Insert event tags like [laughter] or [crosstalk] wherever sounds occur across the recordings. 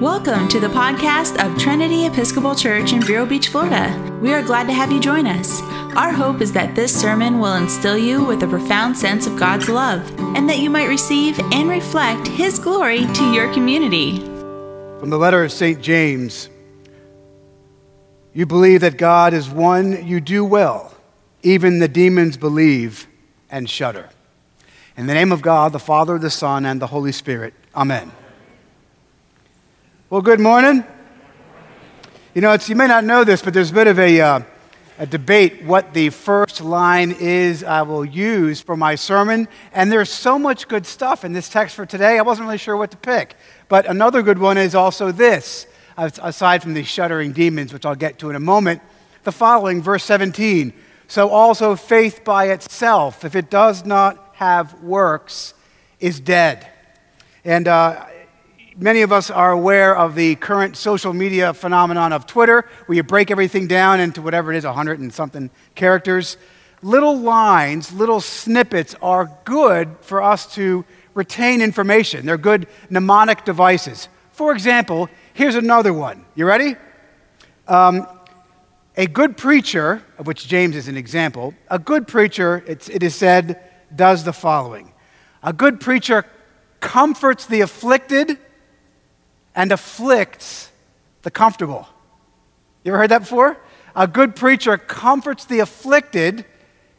Welcome to the podcast of Trinity Episcopal Church in Vero Beach, Florida. We are glad to have you join us. Our hope is that this sermon will instill you with a profound sense of God's love and that you might receive and reflect His glory to your community. From the letter of St. James You believe that God is one, you do well. Even the demons believe and shudder. In the name of God, the Father, the Son, and the Holy Spirit. Amen. Well, good morning. You know, you may not know this, but there's a bit of a, uh, a debate what the first line is I will use for my sermon. And there's so much good stuff in this text for today, I wasn't really sure what to pick. But another good one is also this, aside from the shuddering demons, which I'll get to in a moment. The following, verse 17. So also faith by itself, if it does not have works, is dead. And uh, many of us are aware of the current social media phenomenon of Twitter, where you break everything down into whatever it is, 100 and something characters. Little lines, little snippets are good for us to retain information. They're good mnemonic devices. For example, here's another one. You ready? Um, a good preacher, of which James is an example, a good preacher, it is said, does the following A good preacher comforts the afflicted and afflicts the comfortable. You ever heard that before? A good preacher comforts the afflicted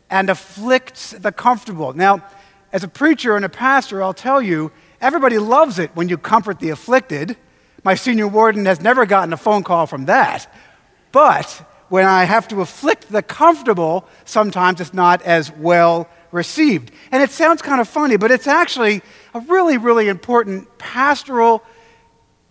and afflicts the comfortable. Now, as a preacher and a pastor, I'll tell you, everybody loves it when you comfort the afflicted. My senior warden has never gotten a phone call from that. But when I have to afflict the comfortable, sometimes it's not as well received. And it sounds kind of funny, but it's actually a really, really important pastoral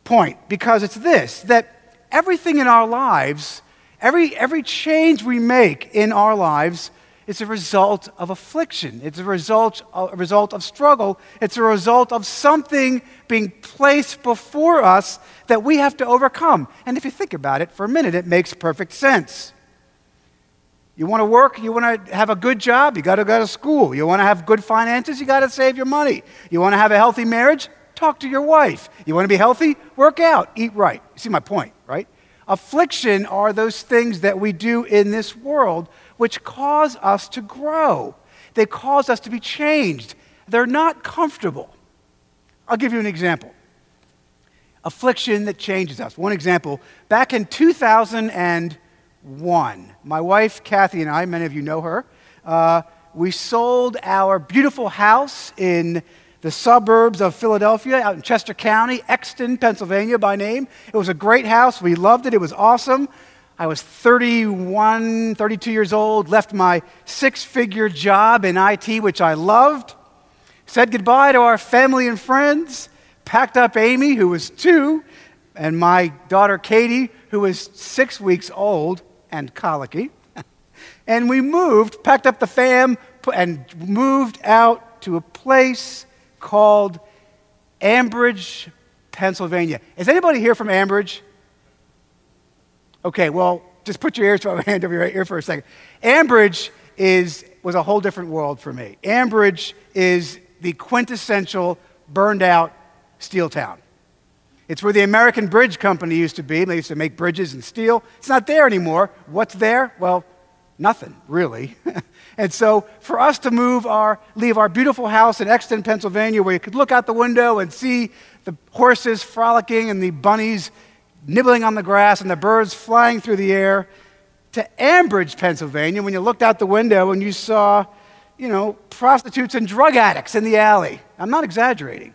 point because it's this that everything in our lives, every, every change we make in our lives, is a result of affliction. It's a result, a result of struggle. It's a result of something being placed before us that we have to overcome. And if you think about it for a minute, it makes perfect sense. You want to work, you want to have a good job, you got to go to school. You want to have good finances, you got to save your money. You want to have a healthy marriage, Talk to your wife. You want to be healthy? Work out, eat right. You see my point, right? Affliction are those things that we do in this world which cause us to grow. They cause us to be changed. They're not comfortable. I'll give you an example. Affliction that changes us. One example, back in 2001, my wife Kathy and I, many of you know her, uh, we sold our beautiful house in the suburbs of Philadelphia, out in Chester County, Exton, Pennsylvania by name. It was a great house. We loved it. It was awesome. I was 31, 32 years old, left my six figure job in IT, which I loved, said goodbye to our family and friends, packed up Amy, who was two, and my daughter Katie, who was six weeks old and colicky. [laughs] and we moved, packed up the fam, and moved out to a place called Ambridge, Pennsylvania. Is anybody here from Ambridge? Okay, well, just put your ears, to [laughs] hand over your ear for a second. Ambridge is, was a whole different world for me. Ambridge is the quintessential burned out steel town. It's where the American Bridge Company used to be. They used to make bridges and steel. It's not there anymore. What's there? Well, nothing, really. [laughs] And so, for us to move our, leave our beautiful house in Exton, Pennsylvania, where you could look out the window and see the horses frolicking and the bunnies nibbling on the grass and the birds flying through the air, to Ambridge, Pennsylvania, when you looked out the window and you saw, you know, prostitutes and drug addicts in the alley. I'm not exaggerating.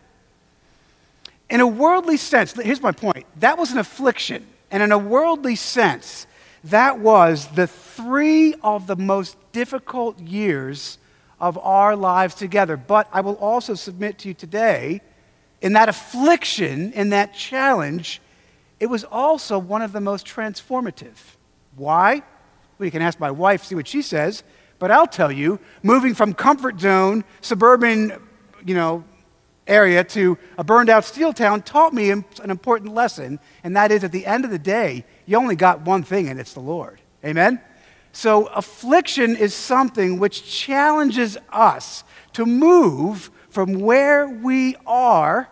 In a worldly sense, here's my point that was an affliction. And in a worldly sense, that was the three of the most difficult years of our lives together. But I will also submit to you today, in that affliction, in that challenge, it was also one of the most transformative. Why? Well, you can ask my wife, see what she says. But I'll tell you, moving from comfort zone, suburban, you know, area to a burned out steel town taught me an important lesson, and that is at the end of the day, you only got one thing, and it's the Lord. Amen? So, affliction is something which challenges us to move from where we are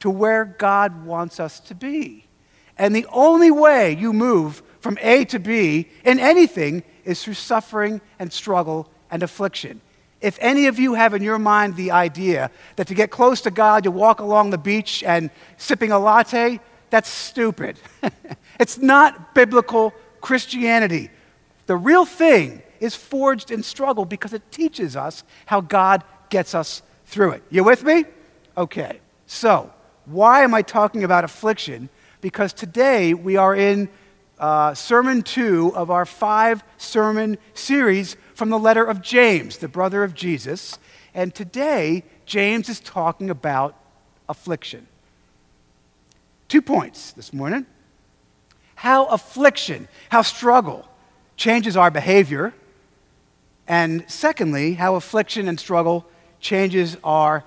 to where God wants us to be. And the only way you move from A to B in anything is through suffering and struggle and affliction. If any of you have in your mind the idea that to get close to God, you walk along the beach and sipping a latte, that's stupid. [laughs] it's not biblical Christianity. The real thing is forged in struggle because it teaches us how God gets us through it. You with me? Okay. So, why am I talking about affliction? Because today we are in uh, sermon two of our five sermon series from the letter of James, the brother of Jesus. And today, James is talking about affliction. Two points this morning how affliction, how struggle changes our behavior. And secondly, how affliction and struggle changes our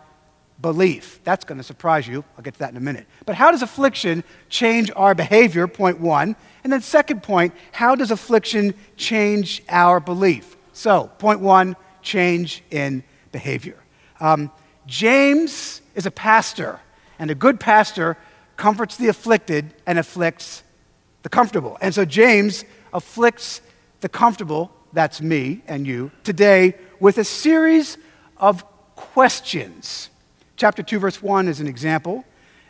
belief. That's going to surprise you. I'll get to that in a minute. But how does affliction change our behavior? Point one. And then, second point, how does affliction change our belief? So, point one change in behavior. Um, James is a pastor, and a good pastor comforts the afflicted and afflicts the comfortable. And so, James afflicts the comfortable, that's me and you, today with a series of questions. Chapter 2, verse 1 is an example.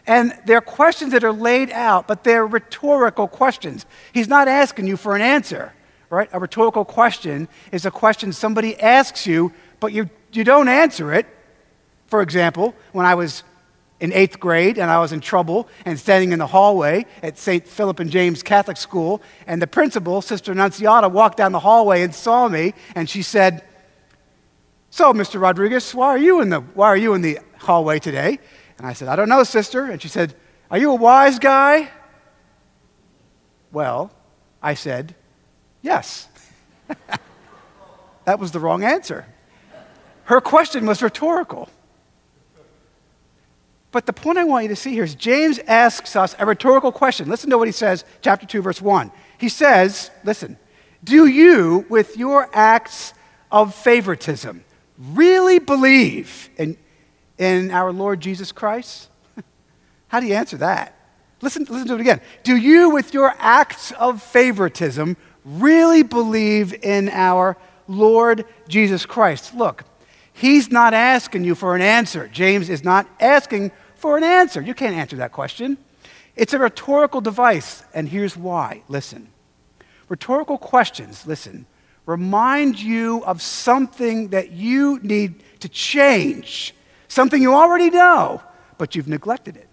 And they're questions that are laid out, but they're rhetorical questions. He's not asking you for an answer right? A rhetorical question is a question somebody asks you, but you, you don't answer it. For example, when I was in eighth grade and I was in trouble and standing in the hallway at St. Philip and James Catholic School, and the principal, Sister Annunciata, walked down the hallway and saw me, and she said, So, Mr. Rodriguez, why are you in the, why are you in the hallway today? And I said, I don't know, sister. And she said, Are you a wise guy? Well, I said, Yes. [laughs] that was the wrong answer. Her question was rhetorical. But the point I want you to see here is James asks us a rhetorical question. Listen to what he says, chapter 2, verse 1. He says, Listen, do you, with your acts of favoritism, really believe in, in our Lord Jesus Christ? [laughs] How do you answer that? Listen, listen to it again. Do you, with your acts of favoritism, really believe in our Lord Jesus Christ. Look, he's not asking you for an answer. James is not asking for an answer. You can't answer that question. It's a rhetorical device, and here's why. Listen. Rhetorical questions, listen, remind you of something that you need to change, something you already know, but you've neglected it.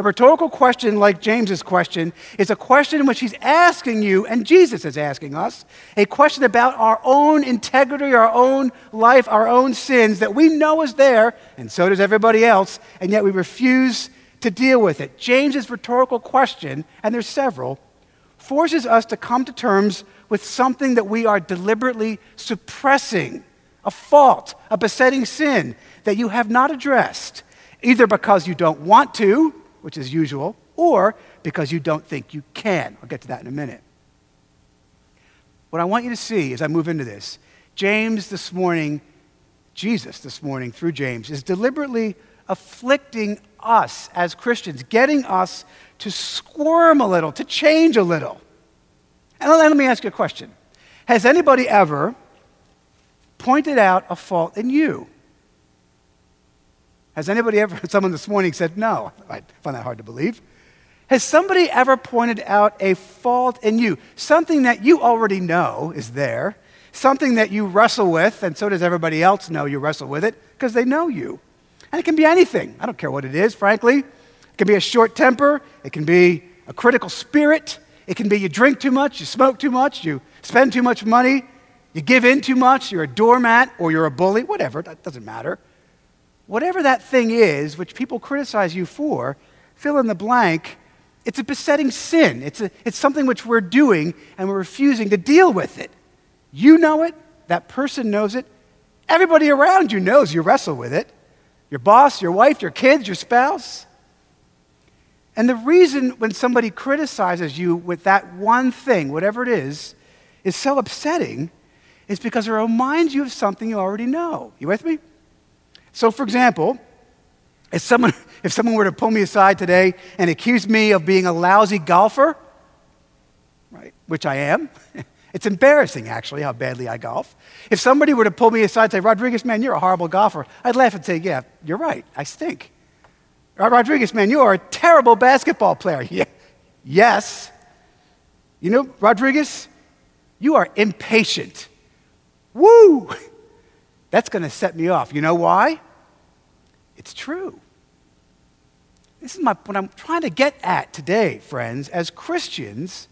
A rhetorical question like James's question is a question in which he's asking you, and Jesus is asking us, a question about our own integrity, our own life, our own sins that we know is there, and so does everybody else, and yet we refuse to deal with it. James's rhetorical question, and there's several, forces us to come to terms with something that we are deliberately suppressing a fault, a besetting sin that you have not addressed, either because you don't want to which is usual, or because you don't think you can. I'll get to that in a minute. What I want you to see as I move into this, James this morning, Jesus this morning through James, is deliberately afflicting us as Christians, getting us to squirm a little, to change a little. And let me ask you a question Has anybody ever pointed out a fault in you? Has anybody ever, [laughs] someone this morning said no? I find that hard to believe. Has somebody ever pointed out a fault in you? Something that you already know is there, something that you wrestle with, and so does everybody else know you wrestle with it because they know you. And it can be anything. I don't care what it is, frankly. It can be a short temper, it can be a critical spirit, it can be you drink too much, you smoke too much, you spend too much money, you give in too much, you're a doormat, or you're a bully, whatever, that doesn't matter whatever that thing is, which people criticize you for, fill in the blank, it's a besetting sin. It's, a, it's something which we're doing and we're refusing to deal with it. You know it, that person knows it, everybody around you knows you wrestle with it your boss, your wife, your kids, your spouse. And the reason when somebody criticizes you with that one thing, whatever it is, is so upsetting is because it reminds you of something you already know. You with me? So, for example, If someone, [laughs] if someone were to pull me aside today and accuse me of being a lousy golfer, right, which I am, [laughs] it's embarrassing actually how badly I golf. If somebody were to pull me aside and say, Rodriguez, man, you're a horrible golfer, I'd laugh and say, yeah, you're right, I stink. Rodriguez, man, you are a terrible basketball player. [laughs] Yeah. Yes. You know, Rodriguez, you are impatient. Woo! That's going to set me off. You know why? It's true. This is my, what I'm trying to get at today, friends. As Christians,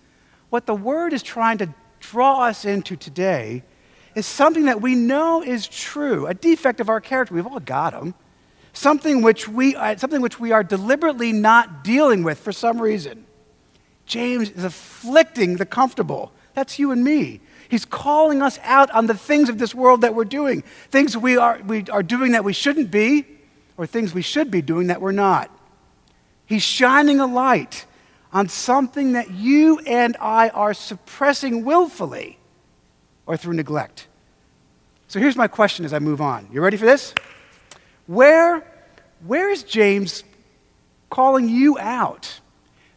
what the Word is trying to draw us into today is something that we know is true, a defect of our character. We've all got them. Something which we, uh, something which we are deliberately not dealing with for some reason. James is afflicting the comfortable. That's you and me. He's calling us out on the things of this world that we're doing, things we are, we are doing that we shouldn't be, or things we should be doing that we're not. He's shining a light on something that you and I are suppressing willfully or through neglect. So here's my question as I move on. You ready for this? Where, where is James calling you out?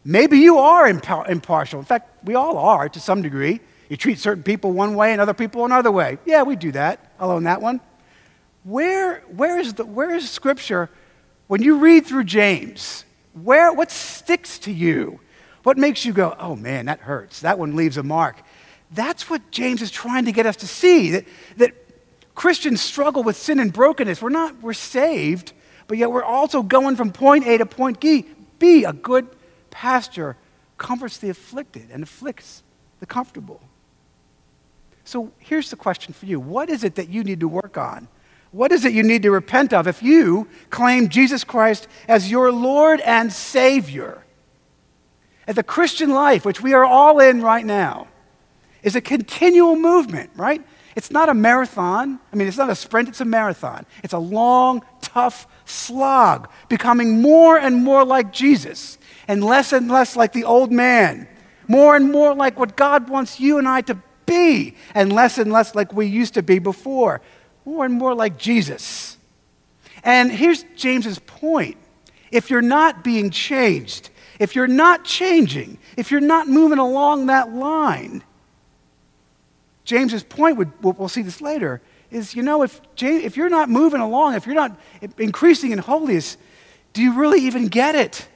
Maybe you are impartial. In fact, we all are to some degree. You treat certain people one way and other people another way. Yeah, we do that. I'll own that one. Where, where, is, the, where is Scripture, when you read through James, where, what sticks to you? What makes you go, oh man, that hurts? That one leaves a mark. That's what James is trying to get us to see that, that Christians struggle with sin and brokenness. We're not, we're saved, but yet we're also going from point A to point B. B, a good pastor comforts the afflicted and afflicts the comfortable. So here's the question for you What is it that you need to work on? What is it you need to repent of if you claim Jesus Christ as your Lord and Savior? And the Christian life, which we are all in right now, is a continual movement, right? It's not a marathon. I mean, it's not a sprint, it's a marathon. It's a long, tough slog, becoming more and more like Jesus and less and less like the old man, more and more like what God wants you and I to be, and less and less like we used to be before, more and more like Jesus. And here's James's point. If you're not being changed, if you're not changing, if you're not moving along that line, James's point would, we'll see this later, is you know, if, James, if you're not moving along, if you're not increasing in holiness, do you really even get it?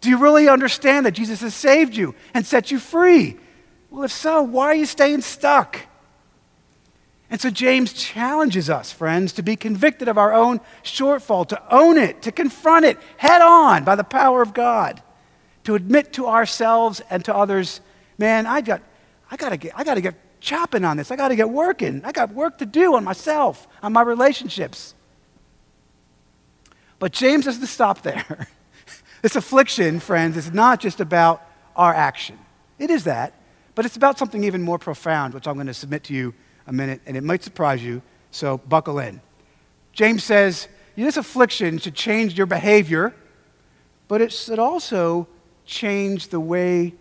Do you really understand that Jesus has saved you and set you free? Well, if so, why are you staying stuck? And so James challenges us, friends, to be convicted of our own shortfall, to own it, to confront it head on by the power of God, to admit to ourselves and to others, man, I got, I gotta get, I gotta get chopping on this. I gotta get working. I got work to do on myself, on my relationships. But James doesn't stop there. [laughs] this affliction, friends, is not just about our action. It is that, but it's about something even more profound, which I'm going to submit to you a minute, and it might surprise you, so buckle in. James says, This affliction should change your behavior, but it should also change the way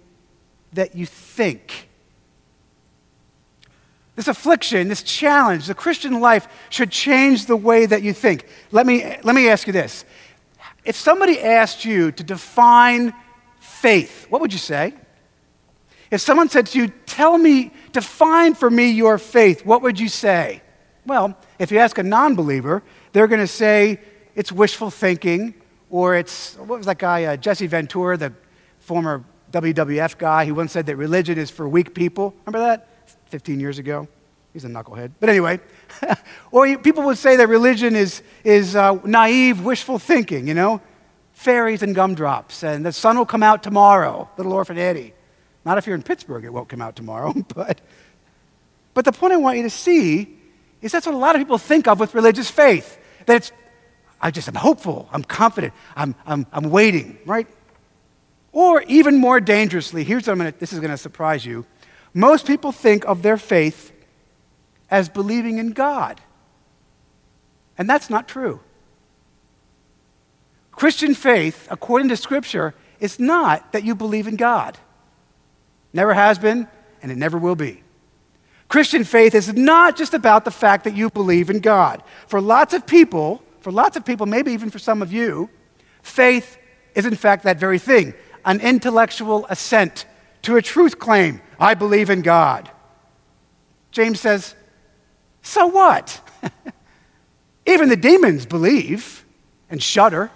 that you think. This affliction, this challenge, the Christian life should change the way that you think. Let me, let me ask you this. If somebody asked you to define faith, what would you say? If someone said to you, Tell me, define for me your faith, what would you say? Well, if you ask a non believer, they're going to say it's wishful thinking, or it's, what was that guy, uh, Jesse Ventura, the former WWF guy, he once said that religion is for weak people. Remember that? 15 years ago. He's a knucklehead. But anyway, [laughs] or people would say that religion is, is uh, naive, wishful thinking, you know? Fairies and gumdrops, and the sun will come out tomorrow, little orphan Annie. Not if you're in Pittsburgh, it won't come out tomorrow. [laughs] But, but the point I want you to see is that's what a lot of people think of with religious faith. That it's, I just, I'm hopeful, I'm confident, I'm, I'm, I'm waiting, right? Or even more dangerously, here's what I'm gonna, this is going to surprise you. Most people think of their faith as believing in God. And that's not true. Christian faith, according to Scripture, is not that you believe in God. Never has been, and it never will be. Christian faith is not just about the fact that you believe in God. For lots of people, for lots of people, maybe even for some of you, Faith is, in fact, that very thing an intellectual assent to a truth claim I believe in God. James says, So what? [laughs] Even the demons believe and shudder.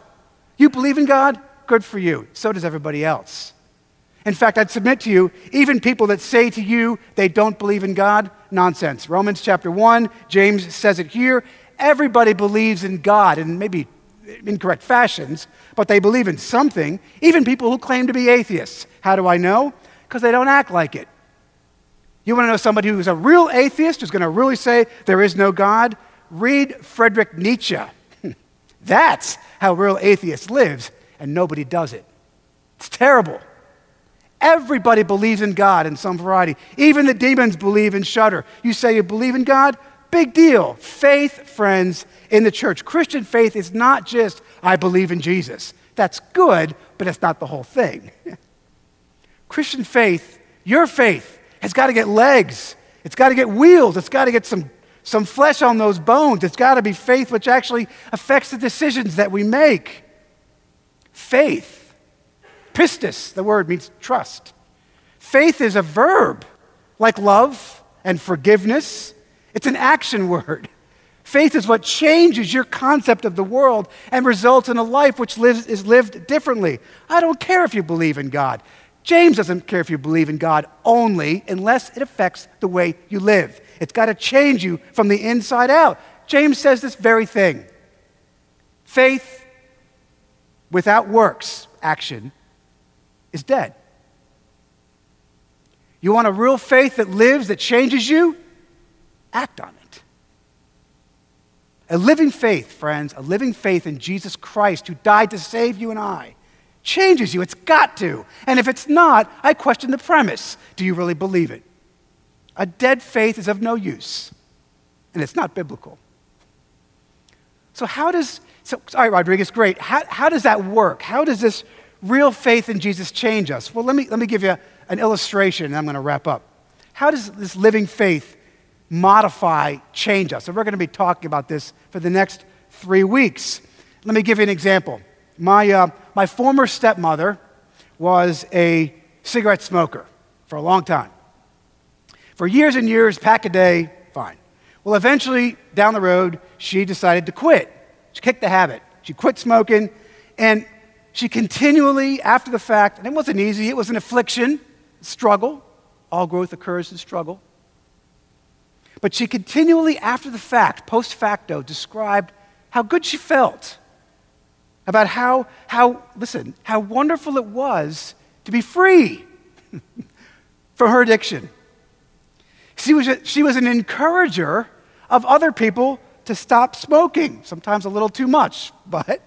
You believe in God? Good for you. So does everybody else. In fact, I'd submit to you, even people that say to you they don't believe in God, nonsense. Romans chapter 1, James says it here. Everybody believes in God in maybe incorrect fashions, but they believe in something, even people who claim to be atheists. How do I know? Because they don't act like it. You want to know somebody who's a real atheist, who's going to really say there is no God? Read Friedrich Nietzsche. [laughs] That's how real atheist lives, and nobody does it. It's terrible. Everybody believes in God in some variety. Even the demons believe and shudder. You say you believe in God? Big deal. Faith, friends, in the church. Christian faith is not just, I believe in Jesus. That's good, but it's not the whole thing. [laughs] Christian faith, your faith, has got to get legs. It's got to get wheels. It's got to get some, some flesh on those bones. It's got to be faith which actually affects the decisions that we make. Faith Pistis, the word means trust. Faith is a verb, like love and forgiveness. It's an action word. Faith is what changes your concept of the world and results in a life which lives, is lived differently. I don't care if you believe in God. James doesn't care if you believe in God only unless it affects the way you live. It's got to change you from the inside out. James says this very thing faith without works, action, is dead. You want a real faith that lives, that changes you? Act on it. A living faith, friends, a living faith in Jesus Christ who died to save you and I, changes you. It's got to. And if it's not, I question the premise. Do you really believe it? A dead faith is of no use, and it's not biblical. So, how does, so, sorry, Rodriguez, great. How, how does that work? How does this real faith in Jesus change us? Well, let me, let me give you an illustration, and I'm going to wrap up. How does this living faith modify, change us? And we're going to be talking about this for the next three weeks. Let me give you an example. My, uh, my former stepmother was a cigarette smoker for a long time. For years and years, pack a day, fine. Well, eventually, down the road, she decided to quit. She kicked the habit. She quit smoking, and she continually, after the fact, and it wasn't easy, it was an affliction, struggle. All growth occurs in struggle. But she continually, after the fact, post facto, described how good she felt, about how, how listen, how wonderful it was to be free [laughs] from her addiction. She was, a, she was an encourager of other people to stop smoking, sometimes a little too much, [laughs] but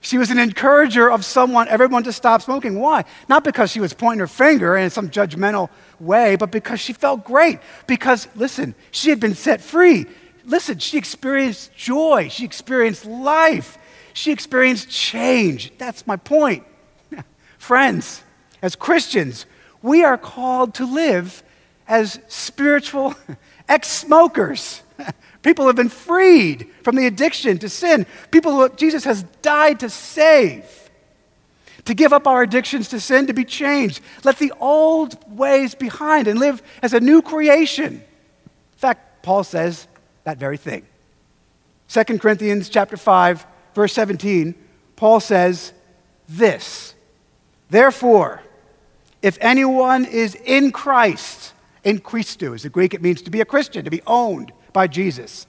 she was an encourager of someone, everyone to stop smoking. Why? Not because she was pointing her finger in some judgmental way, but because she felt great. Because, listen, she had been set free. Listen, she experienced joy. She experienced life. She experienced change. That's my point. [laughs] Friends, as Christians, we are called to live as spiritual [laughs] ex smokers. [laughs] People have been freed from the addiction to sin. People who Jesus has died to save. To give up our addictions to sin, to be changed. Let the old ways behind and live as a new creation. In fact, Paul says that very thing. 2 Corinthians chapter 5, verse 17, Paul says this. Therefore, if anyone is in Christ, in Christou is the Greek, it means to be a Christian, to be owned, by Jesus.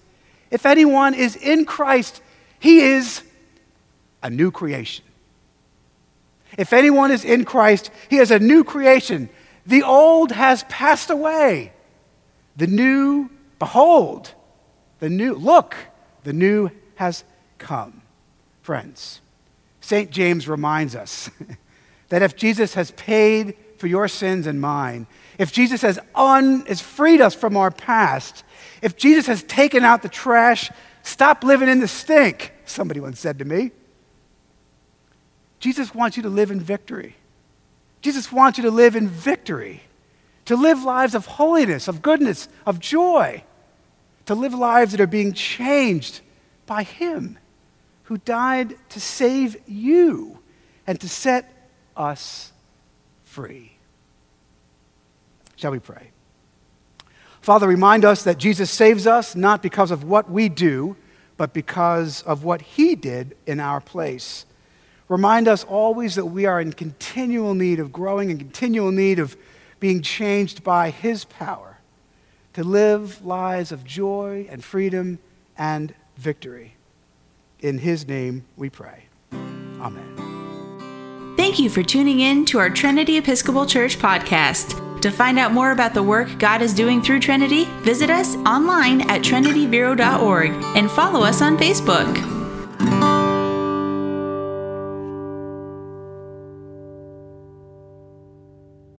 If anyone is in Christ, he is a new creation. If anyone is in Christ, he is a new creation. The old has passed away. The new, behold, the new, look, the new has come. Friends, St. James reminds us [laughs] that if Jesus has paid for your sins and mine, if Jesus has, un, has freed us from our past, if Jesus has taken out the trash, stop living in the stink, somebody once said to me. Jesus wants you to live in victory. Jesus wants you to live in victory, to live lives of holiness, of goodness, of joy, to live lives that are being changed by Him who died to save you and to set us free. Shall we pray? Father, remind us that Jesus saves us not because of what we do, but because of what he did in our place. Remind us always that we are in continual need of growing and continual need of being changed by his power to live lives of joy and freedom and victory. In his name we pray. Amen. Thank you for tuning in to our Trinity Episcopal Church podcast. To find out more about the work God is doing through Trinity, visit us online at trinityvero.org and follow us on Facebook.